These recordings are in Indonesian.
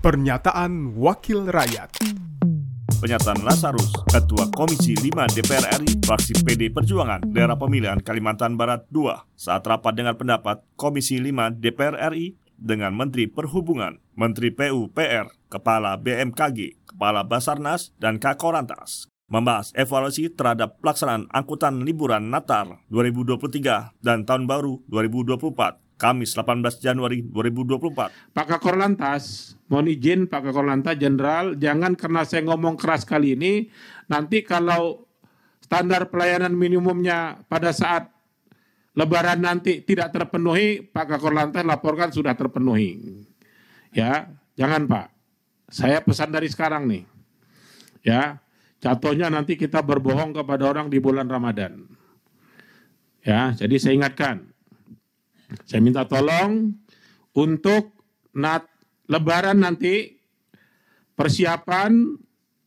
Pernyataan Wakil Rakyat. Pernyataan Lazarus, Ketua Komisi 5 DPR RI, fraksi PD Perjuangan, daerah pemilihan Kalimantan Barat II, saat rapat dengan pendapat Komisi 5 DPR RI dengan Menteri Perhubungan, Menteri PUPR, Kepala BMKG, Kepala Basarnas, dan Kakorantas membahas evaluasi terhadap pelaksanaan angkutan liburan Natal 2023 dan Tahun Baru 2024 Kamis 18 Januari 2024. Pak Kakor Lantas, mohon izin Pak Kakor Lantas Jenderal, jangan karena saya ngomong keras kali ini, nanti kalau standar pelayanan minimumnya pada saat Lebaran nanti tidak terpenuhi, Pak Kakor Lantas laporkan sudah terpenuhi. Ya, jangan Pak. Saya pesan dari sekarang nih. Ya, jatuhnya nanti kita berbohong kepada orang di bulan Ramadan. Ya, jadi saya ingatkan, saya minta tolong untuk nat lebaran nanti persiapan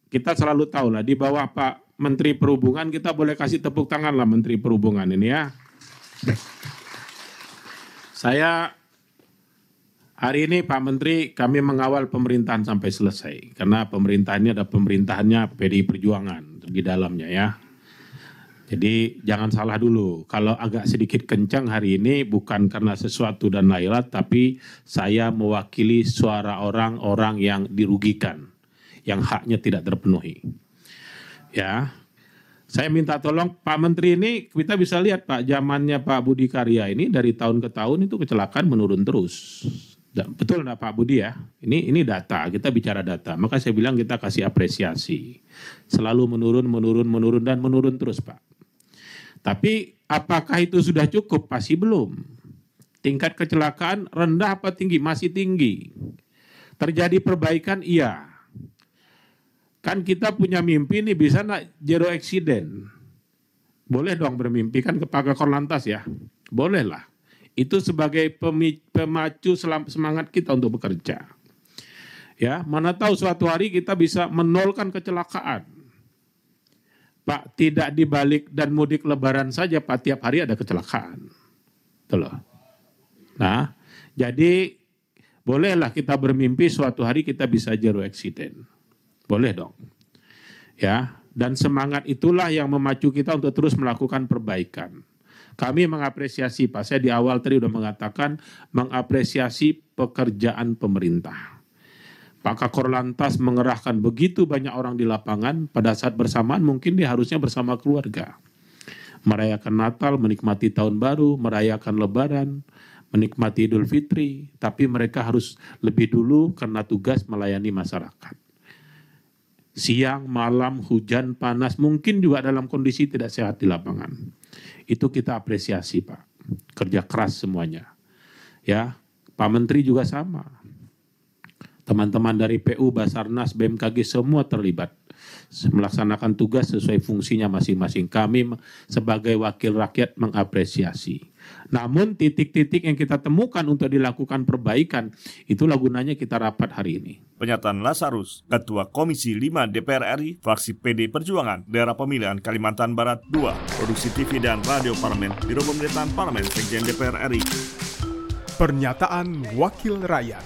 kita selalu tahu lah di bawah Pak Menteri Perhubungan kita boleh kasih tepuk tangan lah Menteri Perhubungan ini ya. Saya hari ini Pak Menteri kami mengawal pemerintahan sampai selesai karena pemerintahannya ada pemerintahannya PDI Perjuangan di dalamnya ya. Jadi jangan salah dulu, kalau agak sedikit kencang hari ini bukan karena sesuatu dan lain tapi saya mewakili suara orang-orang yang dirugikan, yang haknya tidak terpenuhi. Ya, saya minta tolong Pak Menteri ini kita bisa lihat Pak zamannya Pak Budi Karya ini dari tahun ke tahun itu kecelakaan menurun terus. Betul enggak Pak Budi ya? Ini ini data, kita bicara data. Maka saya bilang kita kasih apresiasi. Selalu menurun, menurun, menurun dan menurun terus Pak. Tapi apakah itu sudah cukup? Pasti belum. Tingkat kecelakaan rendah apa tinggi? Masih tinggi. Terjadi perbaikan? Iya. Kan kita punya mimpi nih bisa nak zero accident. Boleh dong bermimpi kan ke Pak Korlantas ya? Boleh lah. Itu sebagai pemacu semangat kita untuk bekerja. Ya, mana tahu suatu hari kita bisa menolkan kecelakaan Pak tidak dibalik dan mudik lebaran saja Pak tiap hari ada kecelakaan. Itu loh. Nah, jadi bolehlah kita bermimpi suatu hari kita bisa zero accident. Boleh dong. Ya, dan semangat itulah yang memacu kita untuk terus melakukan perbaikan. Kami mengapresiasi, Pak, saya di awal tadi sudah mengatakan mengapresiasi pekerjaan pemerintah Pak Kakor Lantas mengerahkan begitu banyak orang di lapangan pada saat bersamaan mungkin dia harusnya bersama keluarga. Merayakan Natal, menikmati Tahun Baru, merayakan Lebaran, menikmati Idul Fitri, tapi mereka harus lebih dulu karena tugas melayani masyarakat. Siang, malam, hujan, panas, mungkin juga dalam kondisi tidak sehat di lapangan. Itu kita apresiasi, Pak. Kerja keras semuanya. Ya, Pak Menteri juga sama Teman-teman dari PU, Basarnas, BMKG semua terlibat melaksanakan tugas sesuai fungsinya masing-masing. Kami sebagai wakil rakyat mengapresiasi. Namun titik-titik yang kita temukan untuk dilakukan perbaikan, itulah gunanya kita rapat hari ini. Pernyataan Lazarus, Ketua Komisi 5 DPR RI, fraksi PD Perjuangan, daerah pemilihan Kalimantan Barat 2, Produksi TV dan Radio Parlemen, Biro Pemerintahan Parlemen, Sekjen DPR RI. Pernyataan Wakil Rakyat.